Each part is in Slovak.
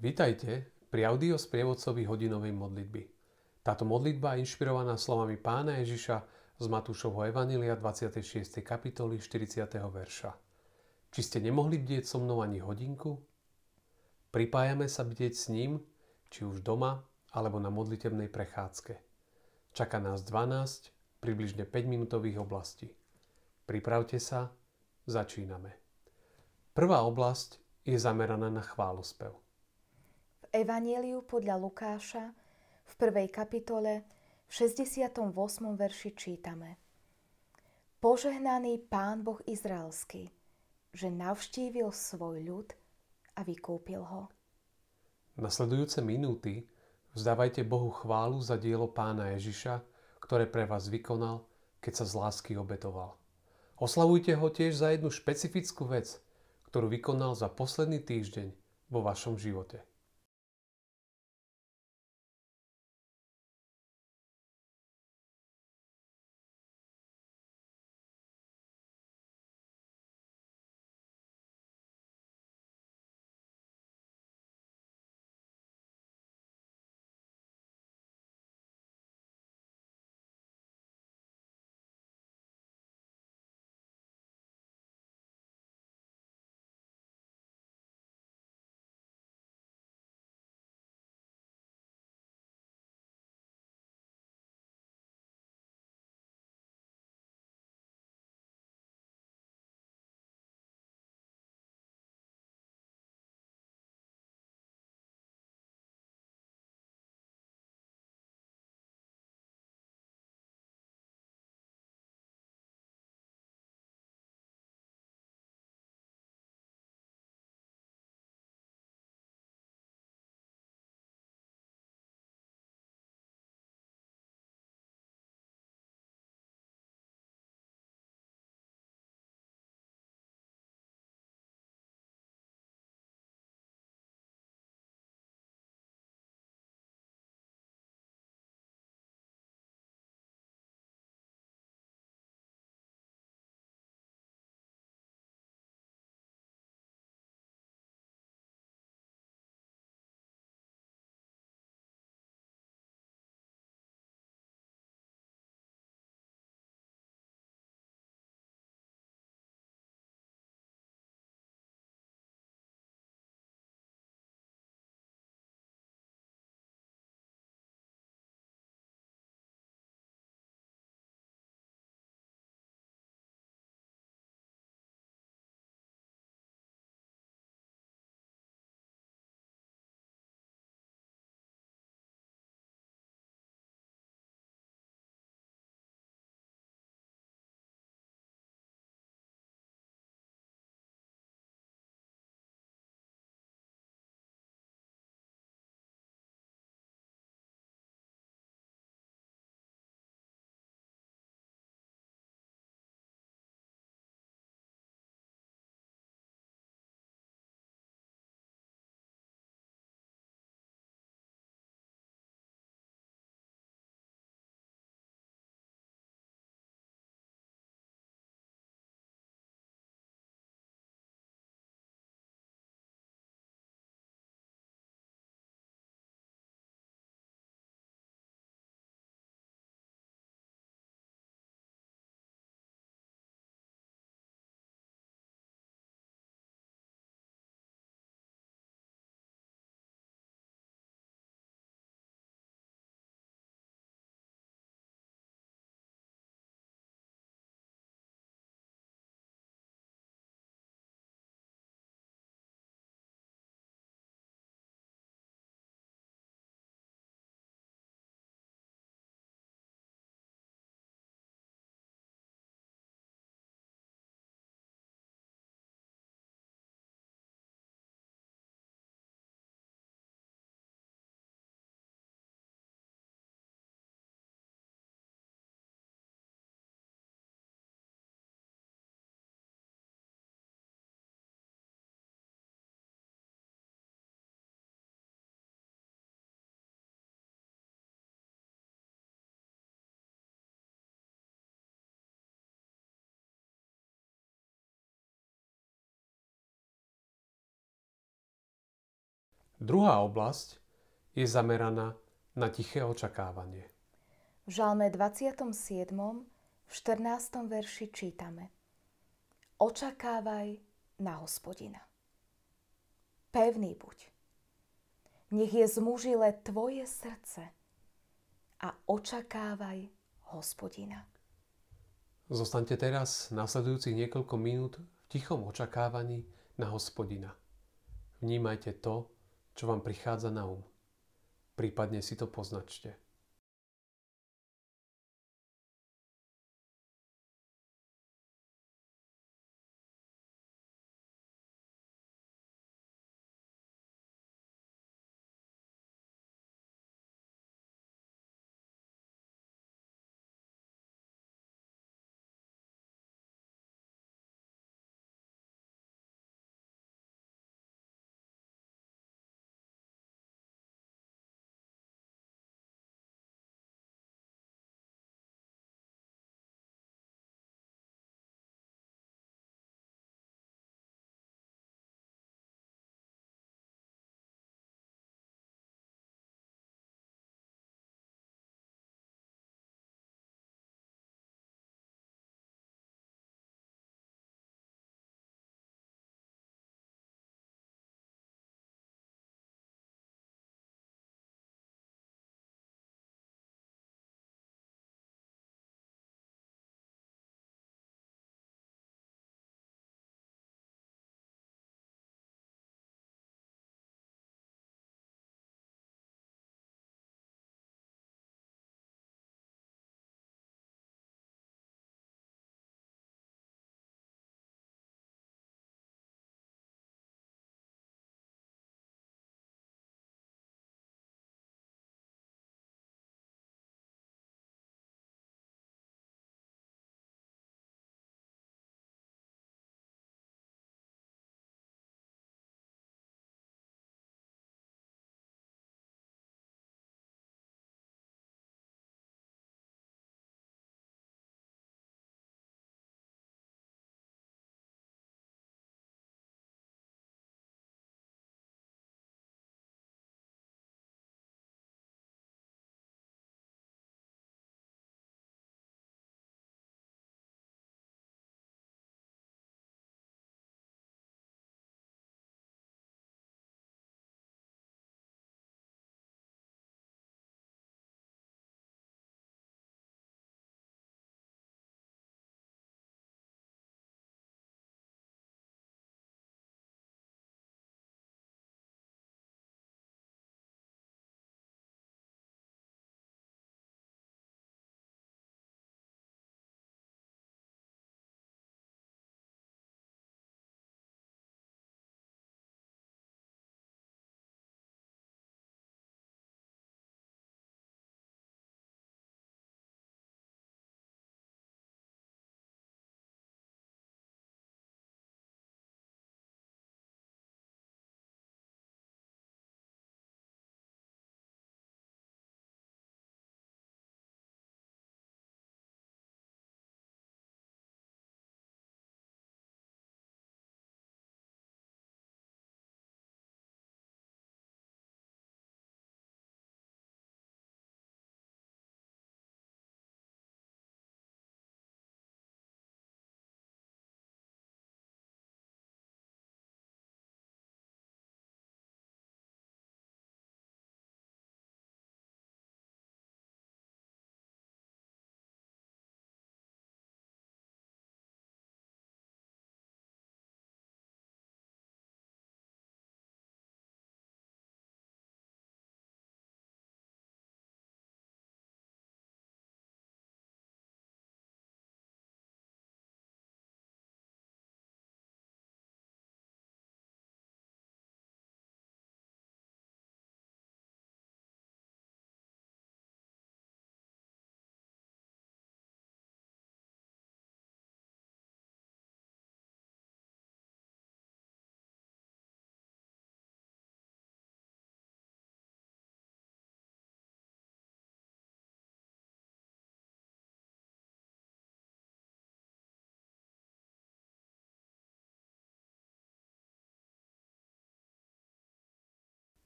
Vítajte pri audio sprievodcovi hodinovej modlitby. Táto modlitba je inšpirovaná slovami pána Ježiša z Matúšovho Evanília 26. kapitoly 40. verša. Či ste nemohli bdieť so mnou ani hodinku? Pripájame sa bdieť s ním, či už doma, alebo na modlitebnej prechádzke. Čaká nás 12, približne 5 minútových oblastí. Pripravte sa, začíname. Prvá oblasť je zameraná na chválospev. Evanieliu podľa Lukáša v prvej kapitole v 68. verši čítame Požehnaný Pán Boh Izraelský, že navštívil svoj ľud a vykúpil ho. Nasledujúce minúty vzdávajte Bohu chválu za dielo pána Ježiša, ktoré pre vás vykonal, keď sa z lásky obetoval. Oslavujte ho tiež za jednu špecifickú vec, ktorú vykonal za posledný týždeň vo vašom živote. Druhá oblasť je zameraná na tiché očakávanie. V žalme 27. v 14. verši čítame Očakávaj na hospodina. Pevný buď. Nech je zmužile tvoje srdce a očakávaj hospodina. Zostaňte teraz nasledujúcich niekoľko minút v tichom očakávaní na hospodina. Vnímajte to, čo vám prichádza na um. Prípadne si to poznačte.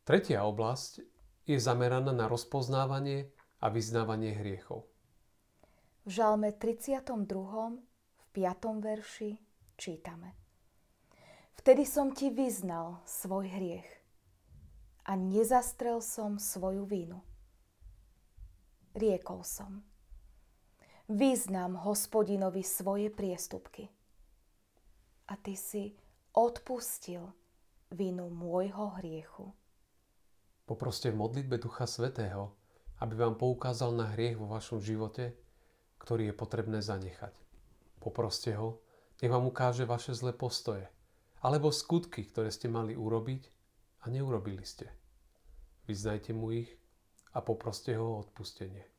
Tretia oblasť je zameraná na rozpoznávanie a vyznávanie hriechov. V žalme 32. v 5. verši čítame. Vtedy som ti vyznal svoj hriech a nezastrel som svoju vinu. Riekol som. Vyznám hospodinovi svoje priestupky. A ty si odpustil vinu môjho hriechu. Poproste v modlitbe Ducha Svetého, aby vám poukázal na hriech vo vašom živote, ktorý je potrebné zanechať. Poproste ho, nech vám ukáže vaše zlé postoje, alebo skutky, ktoré ste mali urobiť a neurobili ste. Vyznajte mu ich a poproste ho o odpustenie.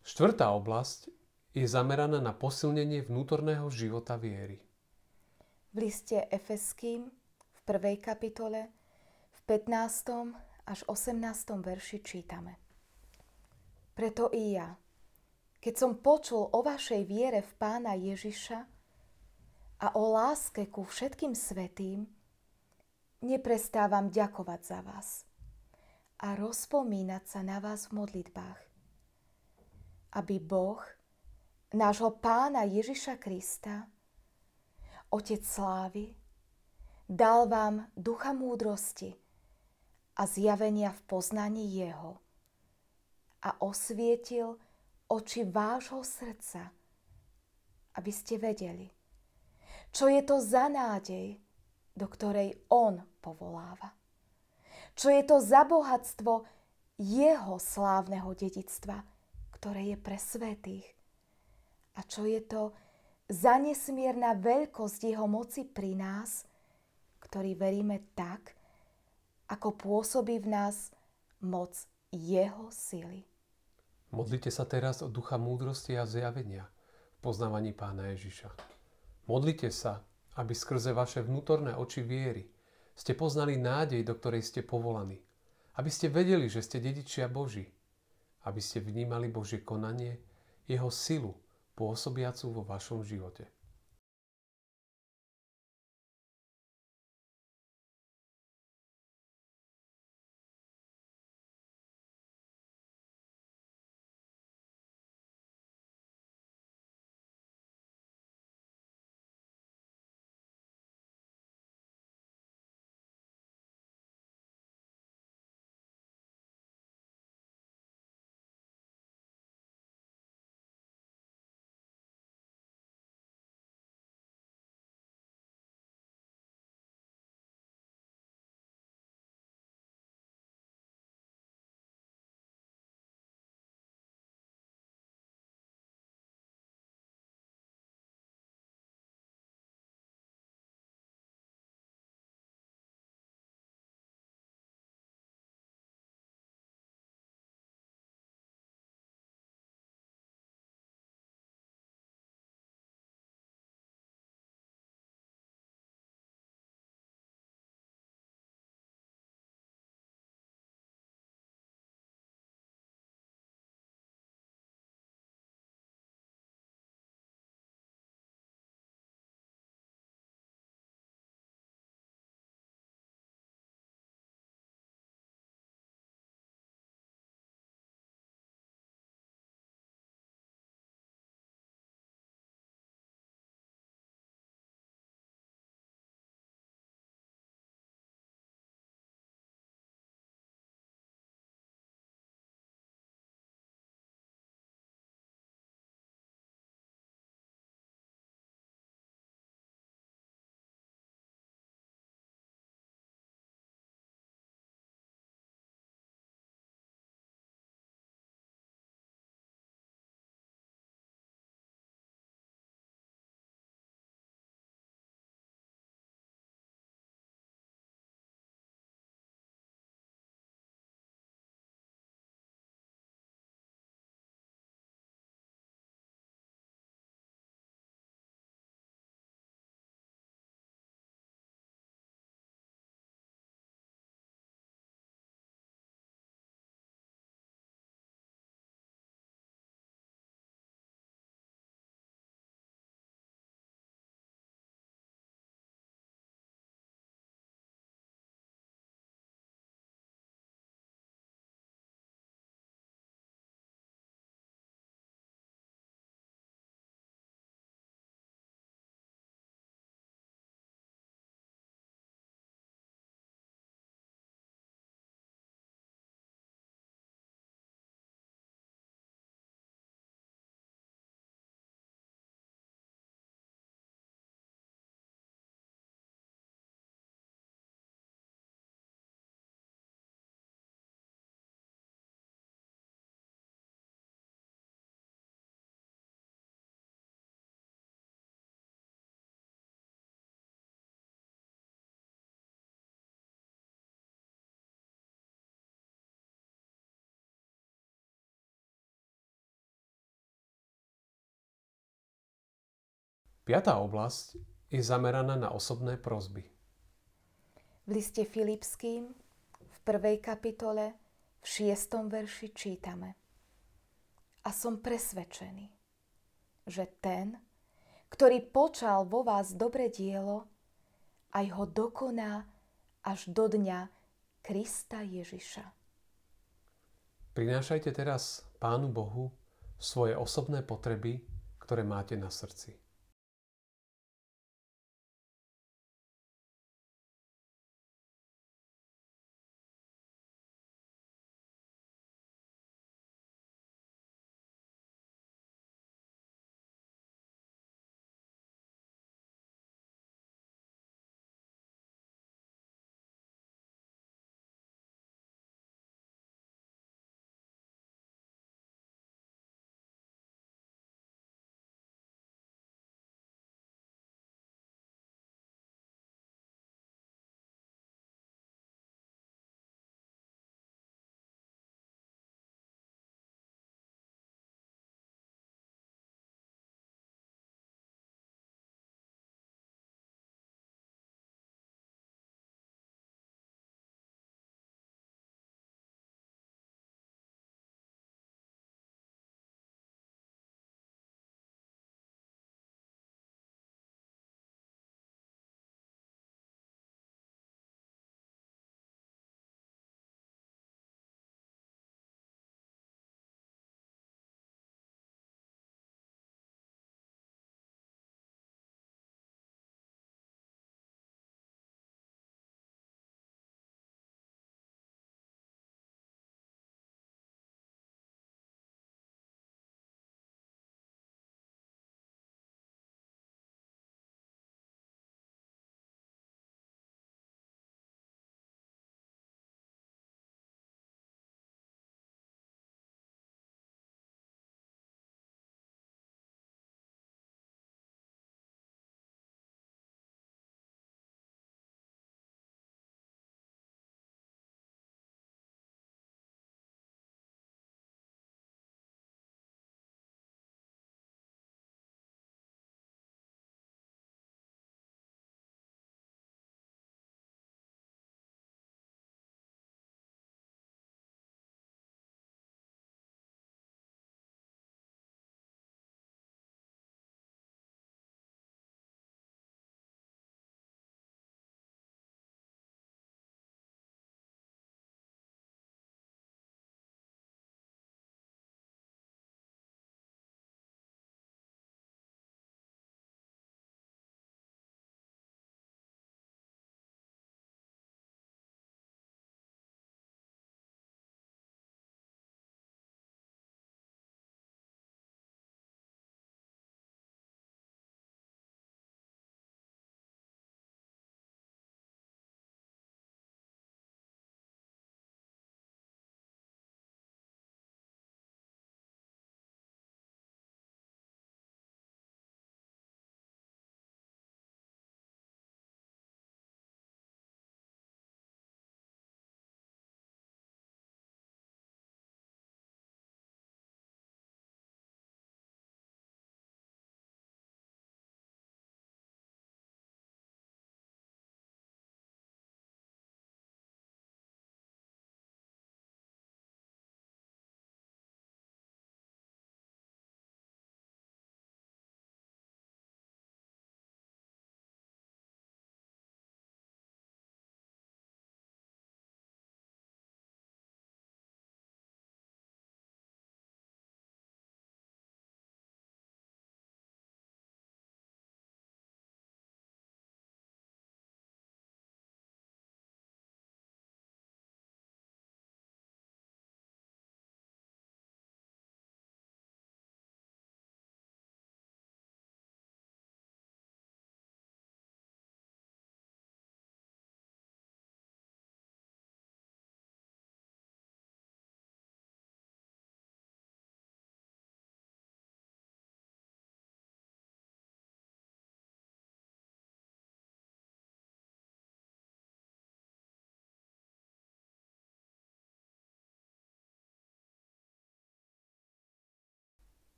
Štvrtá oblasť je zameraná na posilnenie vnútorného života viery. V liste Efeským v prvej kapitole v 15. až 18. verši čítame. Preto i ja, keď som počul o vašej viere v pána Ježiša a o láske ku všetkým svetým, neprestávam ďakovať za vás a rozpomínať sa na vás v modlitbách, aby Boh, nášho pána Ježiša Krista, Otec slávy, dal vám ducha múdrosti a zjavenia v poznaní Jeho a osvietil oči vášho srdca, aby ste vedeli, čo je to za nádej, do ktorej On povoláva. Čo je to za bohatstvo Jeho slávneho dedictva, ktoré je pre svetých a čo je to za nesmierna veľkosť jeho moci pri nás, ktorý veríme tak, ako pôsobí v nás moc jeho sily. Modlite sa teraz o ducha múdrosti a zjavenia v poznávaní pána Ježiša. Modlite sa, aby skrze vaše vnútorné oči viery ste poznali nádej, do ktorej ste povolaní. Aby ste vedeli, že ste dedičia Boží. Aby ste vnímali Božie konanie, jeho silu, pôsobiacu vo vašom živote. Piatá oblasť je zameraná na osobné prozby. V liste Filipským v prvej kapitole v šiestom verši čítame A som presvedčený, že ten, ktorý počal vo vás dobre dielo, aj ho dokoná až do dňa Krista Ježiša. Prinášajte teraz Pánu Bohu svoje osobné potreby, ktoré máte na srdci.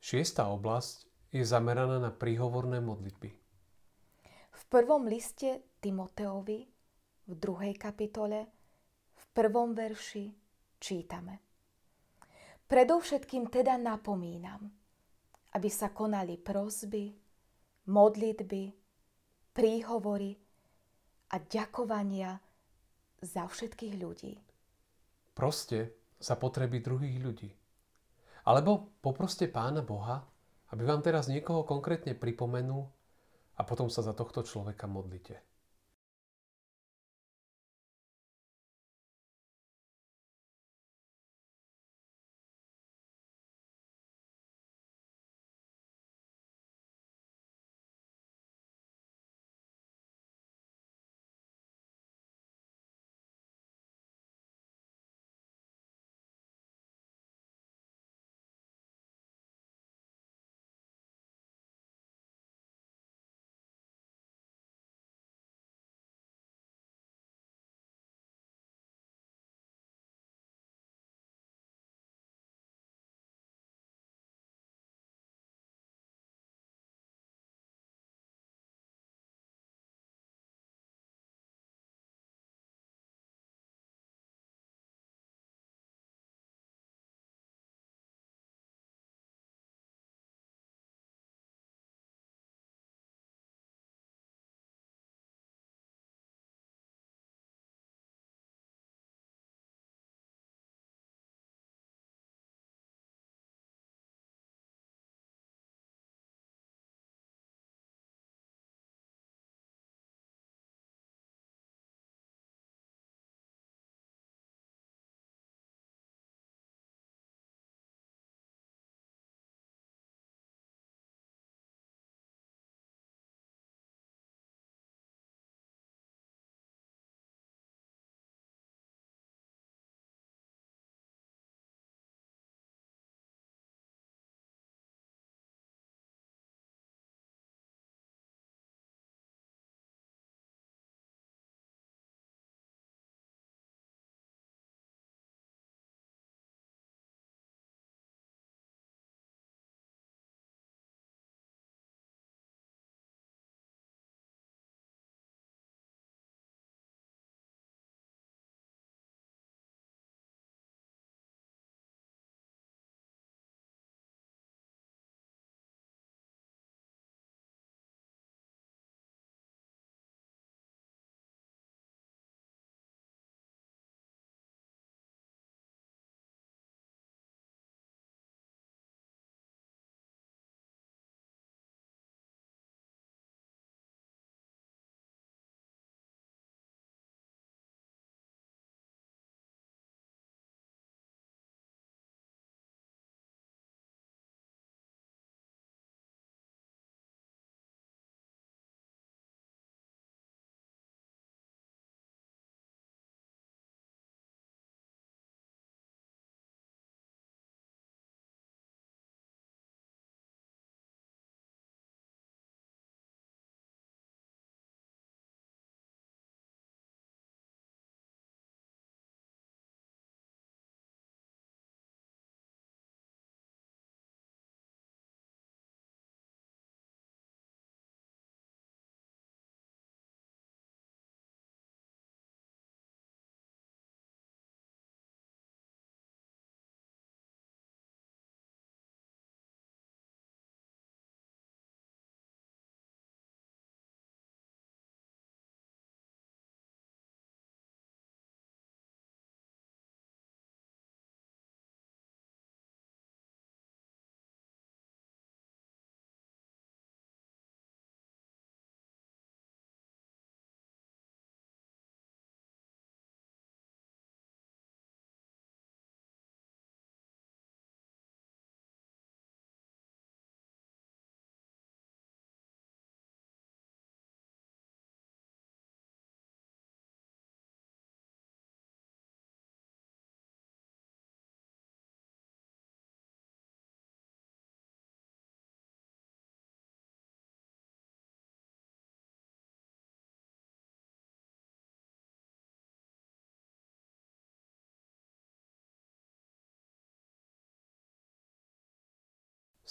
Šiestá oblasť je zameraná na príhovorné modlitby. prvom liste Timoteovi v druhej kapitole v prvom verši čítame. Predovšetkým teda napomínam, aby sa konali prosby, modlitby, príhovory a ďakovania za všetkých ľudí. Proste za potreby druhých ľudí. Alebo poproste Pána Boha, aby vám teraz niekoho konkrétne pripomenul a potom sa za tohto človeka modlite.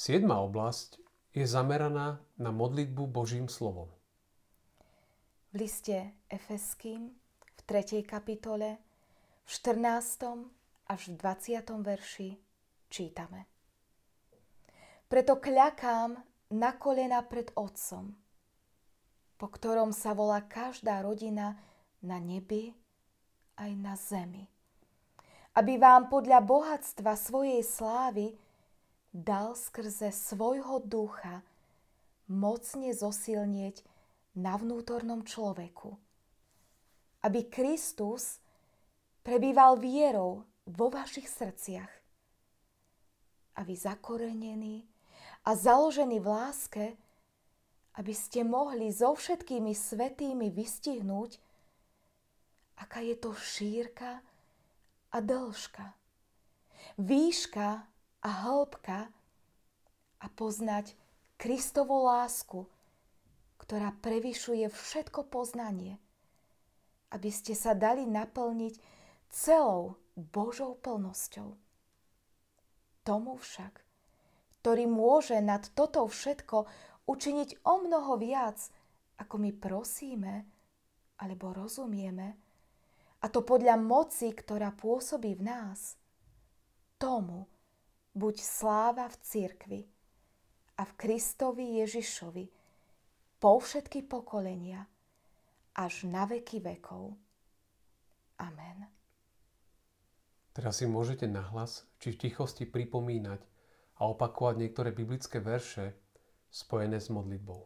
Siedma oblasť je zameraná na modlitbu Božím slovom. v liste Efeským v 3. kapitole v 14. až v 20. verši čítame. Preto kľakám na kolena pred Otcom, po ktorom sa volá každá rodina na nebi aj na zemi. Aby vám podľa bohatstva svojej slávy dal skrze svojho ducha mocne zosilnieť na vnútornom človeku. Aby Kristus prebýval vierou vo vašich srdciach. A vy zakorenení a založení v láske, aby ste mohli so všetkými svetými vystihnúť, aká je to šírka a dĺžka, výška a hĺbka a poznať Kristovu lásku, ktorá prevyšuje všetko poznanie, aby ste sa dali naplniť celou Božou plnosťou. Tomu však, ktorý môže nad toto všetko učiniť o mnoho viac, ako my prosíme alebo rozumieme, a to podľa moci, ktorá pôsobí v nás, tomu buď sláva v cirkvi, a v Kristovi Ježišovi po všetky pokolenia až na veky vekov. Amen. Teraz si môžete nahlas či v tichosti pripomínať a opakovať niektoré biblické verše spojené s modlitbou.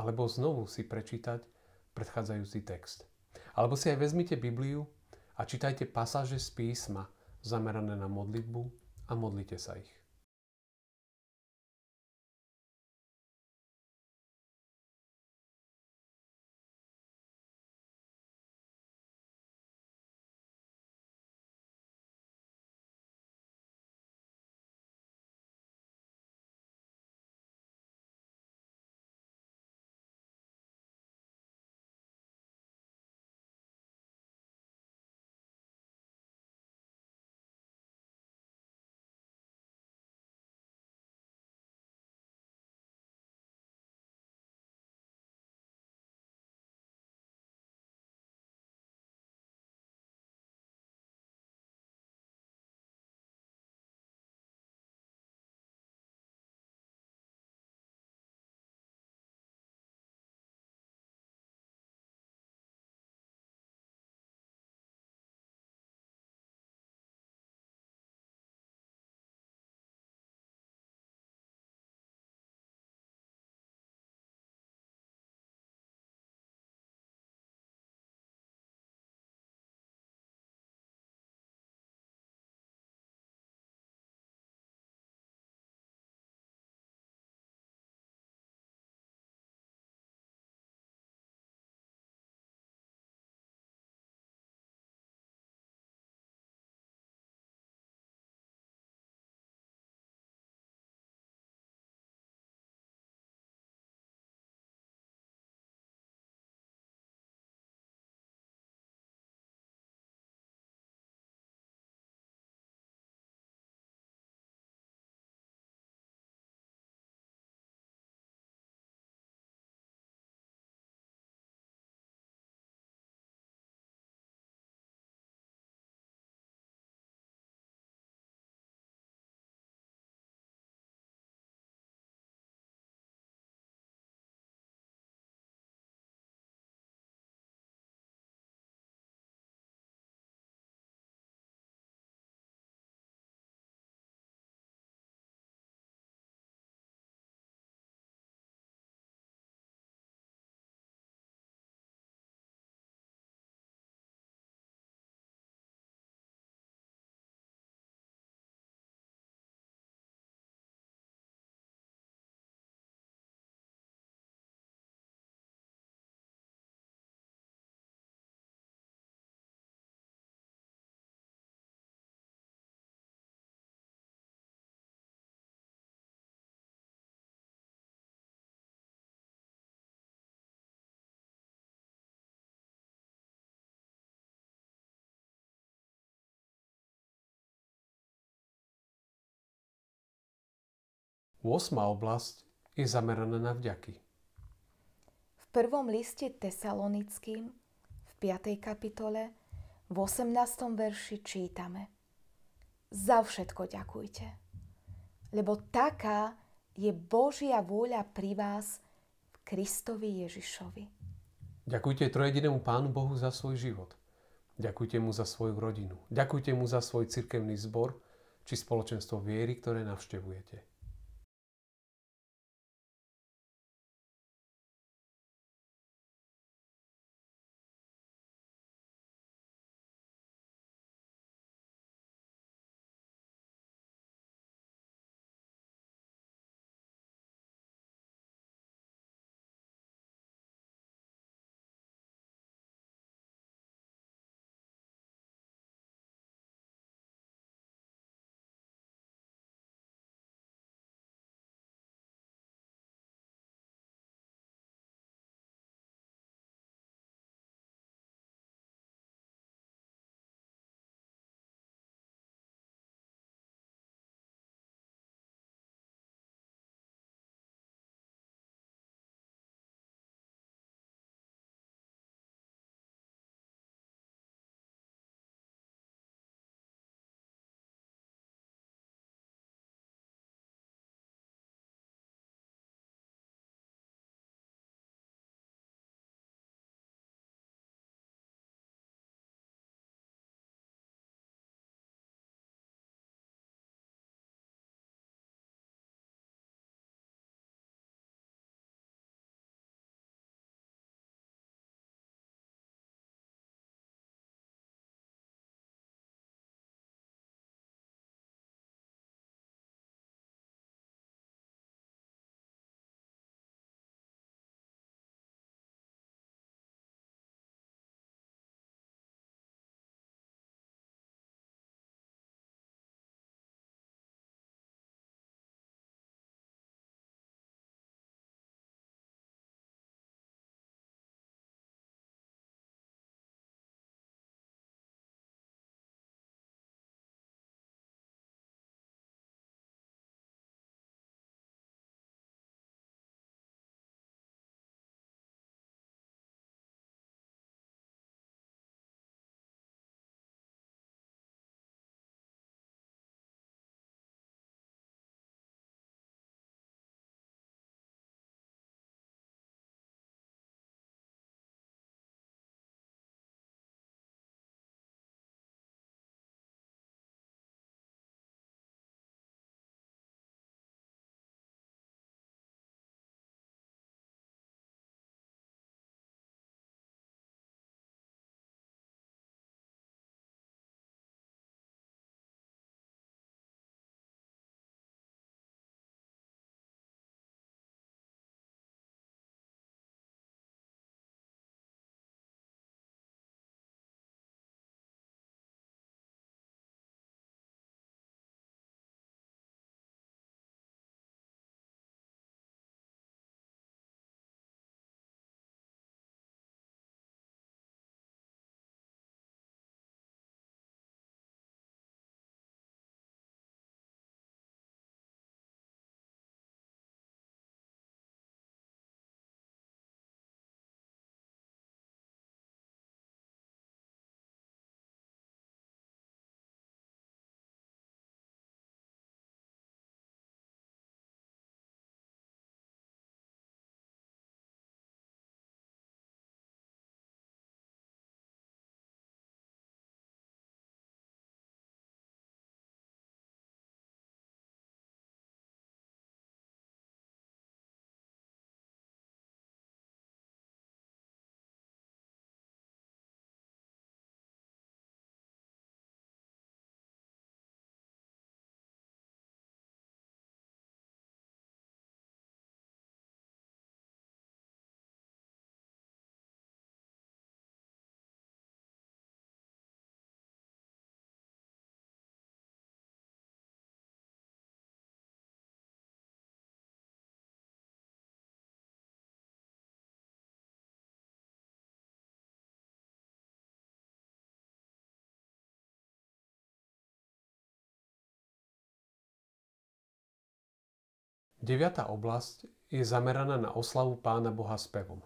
Alebo znovu si prečítať predchádzajúci text. Alebo si aj vezmite Bibliu a čítajte pasáže z písma zamerané na modlitbu a modlite sa ich. Osmá oblasť je zameraná na vďaky. V prvom liste tesalonickým v 5. kapitole v 18. verši čítame Za všetko ďakujte, lebo taká je Božia vôľa pri vás v Kristovi Ježišovi. Ďakujte trojedinému Pánu Bohu za svoj život. Ďakujte mu za svoju rodinu. Ďakujte mu za svoj cirkevný zbor či spoločenstvo viery, ktoré navštevujete. Deviatá oblasť je zameraná na oslavu Pána Boha spevom.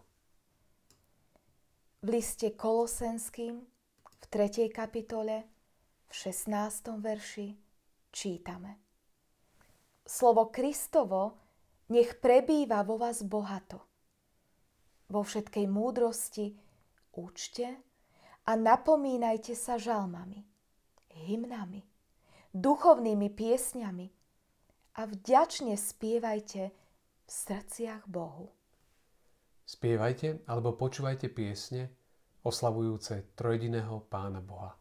v liste Kolosenským v 3. kapitole v 16. verši čítame. Slovo Kristovo nech prebýva vo vás bohato. Vo všetkej múdrosti účte a napomínajte sa žalmami, hymnami, duchovnými piesňami a vďačne spievajte v srdciach Bohu. Spievajte alebo počúvajte piesne oslavujúce trojediného Pána Boha.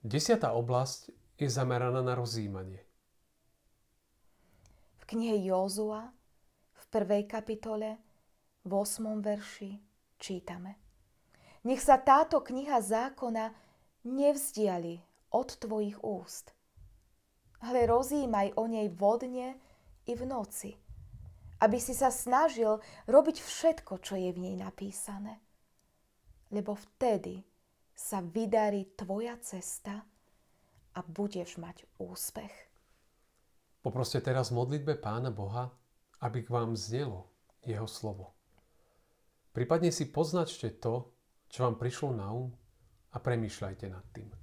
Desiatá oblasť je zameraná na rozjímanie. V knihe Józua v prvej kapitole v 8. verši čítame. Nech sa táto kniha zákona nevzdiali od tvojich úst. Ale rozímaj o nej vodne i v noci, aby si sa snažil robiť všetko, čo je v nej napísané. Lebo vtedy sa vydarí tvoja cesta a budeš mať úspech. Poproste teraz v modlitbe Pána Boha, aby k vám znelo Jeho slovo. Prípadne si poznačte to, čo vám prišlo na um a premýšľajte nad tým.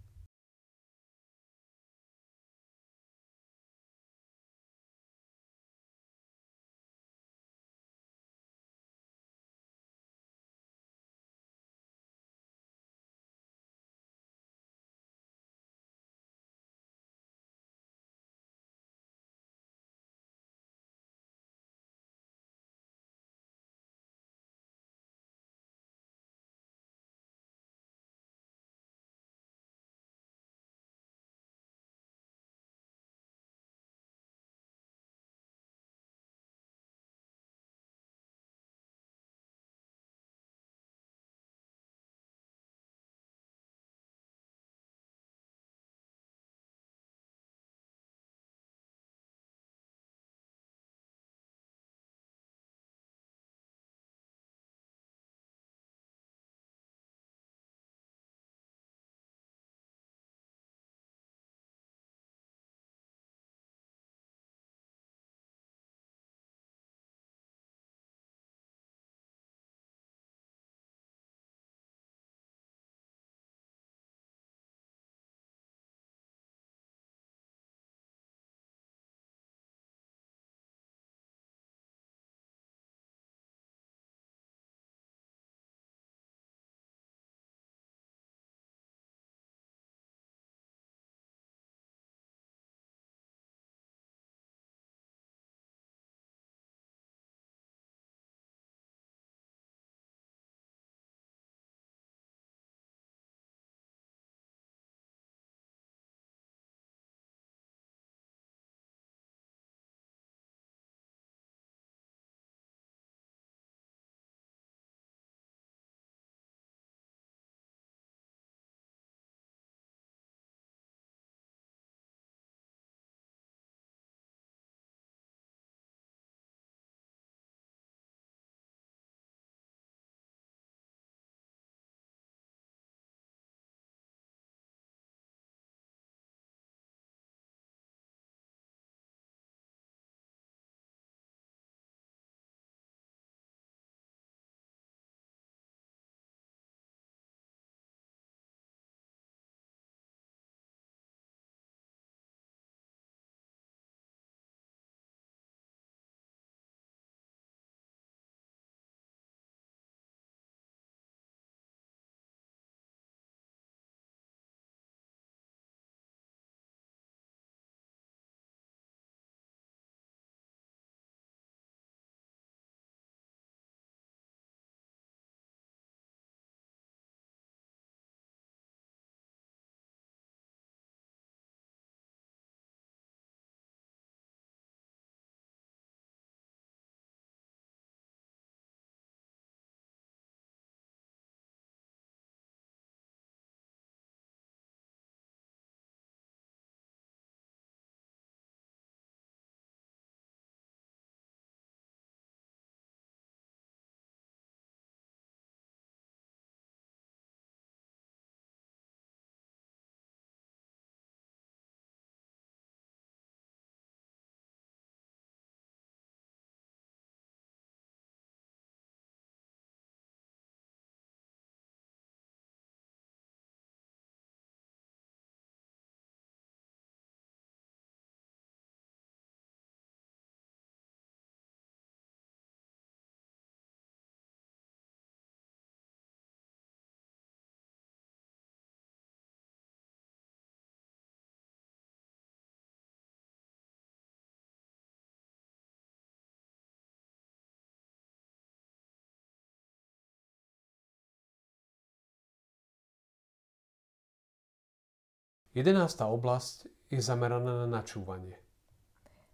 Jedenásta oblasť je zameraná na načúvanie.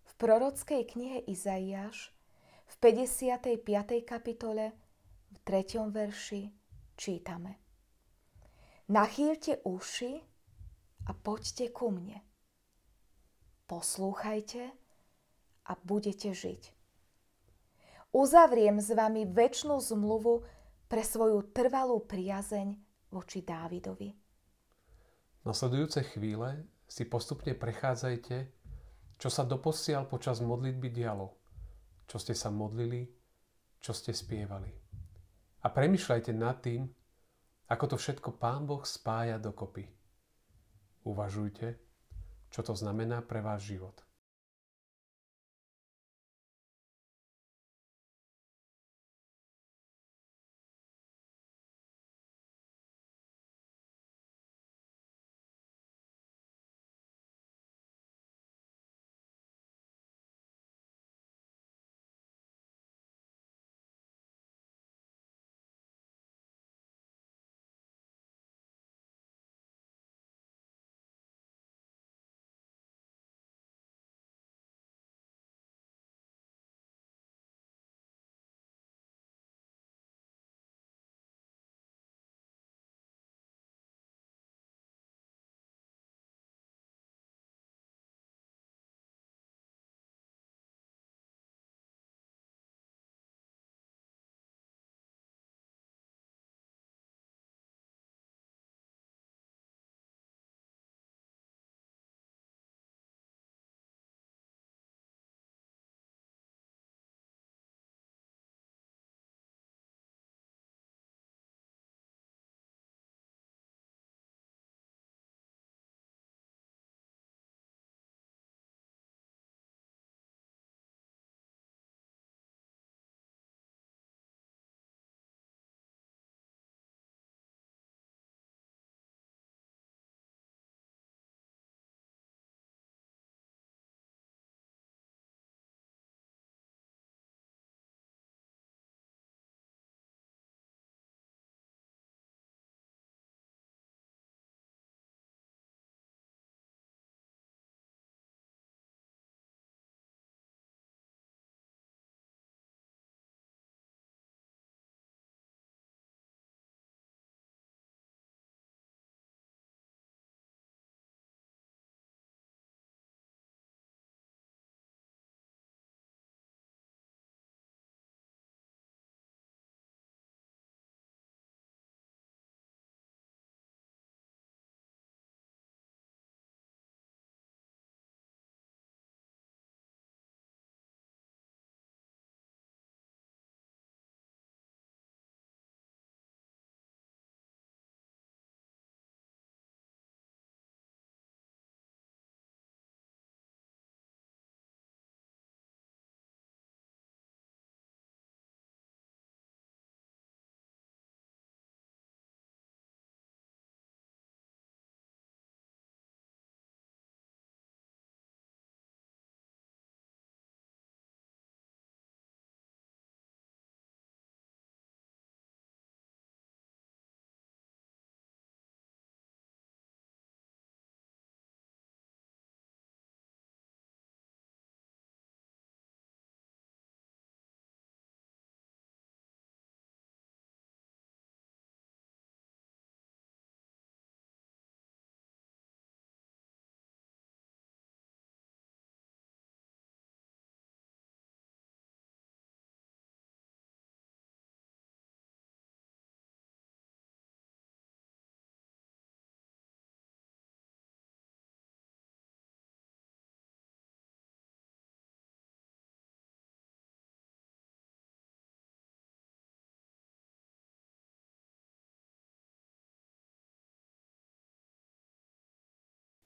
V prorockej knihe Izaiáš v 55. kapitole v 3. verši čítame. Nachýlte uši a poďte ku mne. Poslúchajte a budete žiť. Uzavriem s vami väčšnú zmluvu pre svoju trvalú priazeň voči Dávidovi. Nasledujúce chvíle si postupne prechádzajte čo sa doposiaľ počas modlitby dialo? Čo ste sa modlili? Čo ste spievali? A premyšľajte nad tým, ako to všetko Pán Boh spája dokopy. Uvažujte, čo to znamená pre váš život.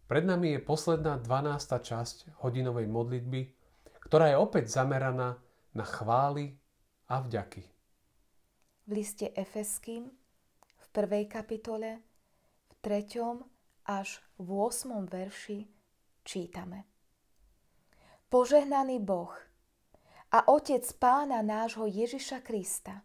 Pred nami je posledná 12. časť hodinovej modlitby, ktorá je opäť zameraná na chvály a vďaky. V liste Efeským v prvej kapitole v 3. až v 8. verši čítame. Požehnaný Boh a Otec Pána nášho Ježiša Krista,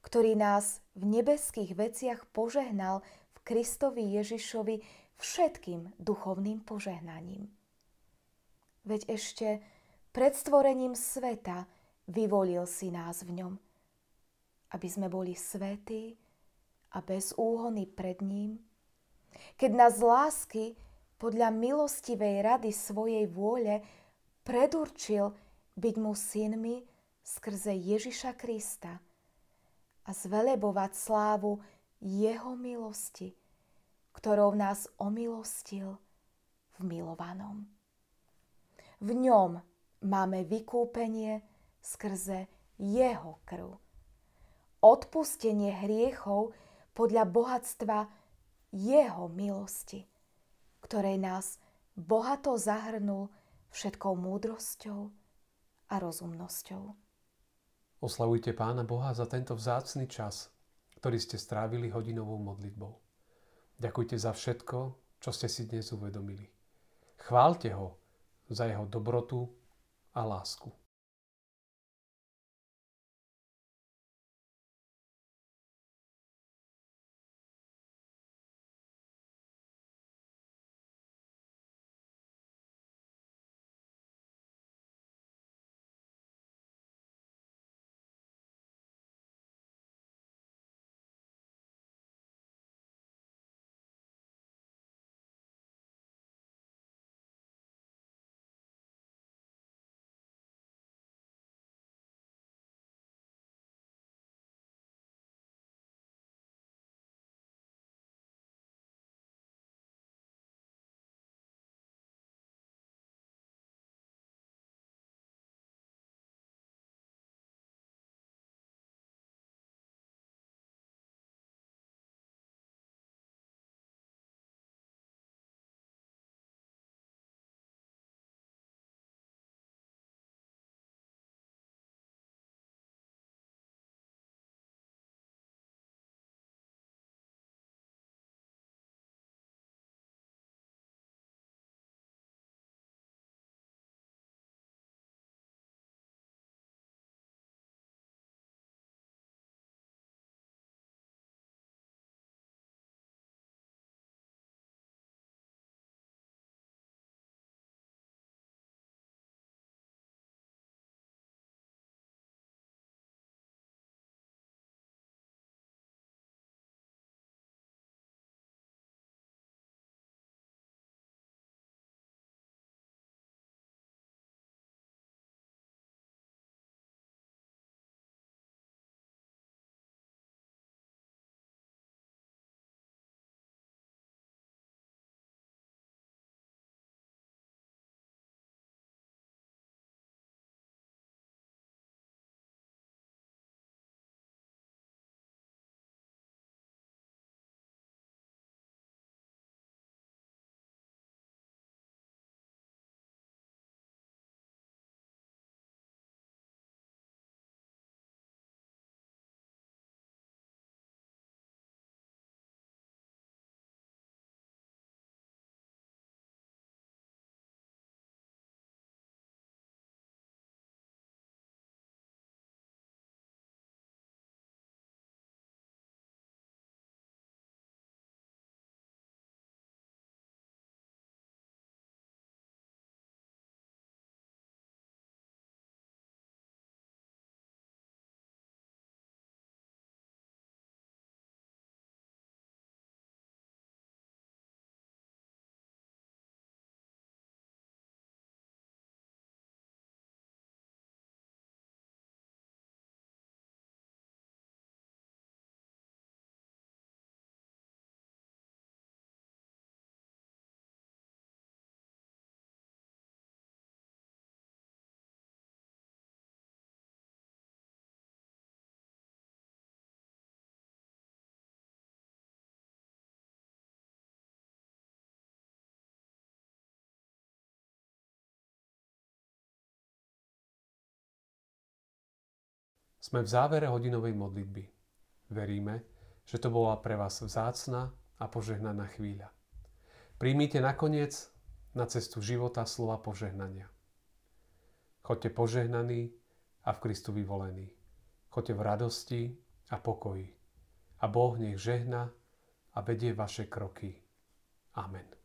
ktorý nás v nebeských veciach požehnal v Kristovi Ježišovi všetkým duchovným požehnaním. Veď ešte pred stvorením sveta vyvolil si nás v ňom, aby sme boli svätí a bez úhony pred ním, keď nás lásky podľa milostivej rady svojej vôle predurčil byť mu synmi skrze Ježiša Krista a zvelebovať slávu jeho milosti, ktorou nás omilostil v milovanom. V ňom máme vykúpenie skrze jeho krv. Odpustenie hriechov podľa bohatstva jeho milosti, ktorej nás bohato zahrnul všetkou múdrosťou a rozumnosťou. Oslavujte Pána Boha za tento vzácny čas, ktorý ste strávili hodinovou modlitbou. Ďakujte za všetko, čo ste si dnes uvedomili. Chválte ho za jeho dobrotu a lásku. Sme v závere hodinovej modlitby. Veríme, že to bola pre vás vzácna a požehnaná chvíľa. Príjmite nakoniec na cestu života slova požehnania. Choďte požehnaní a v Kristu vyvolení. Choďte v radosti a pokoji. A Boh nech žehna a vedie vaše kroky. Amen.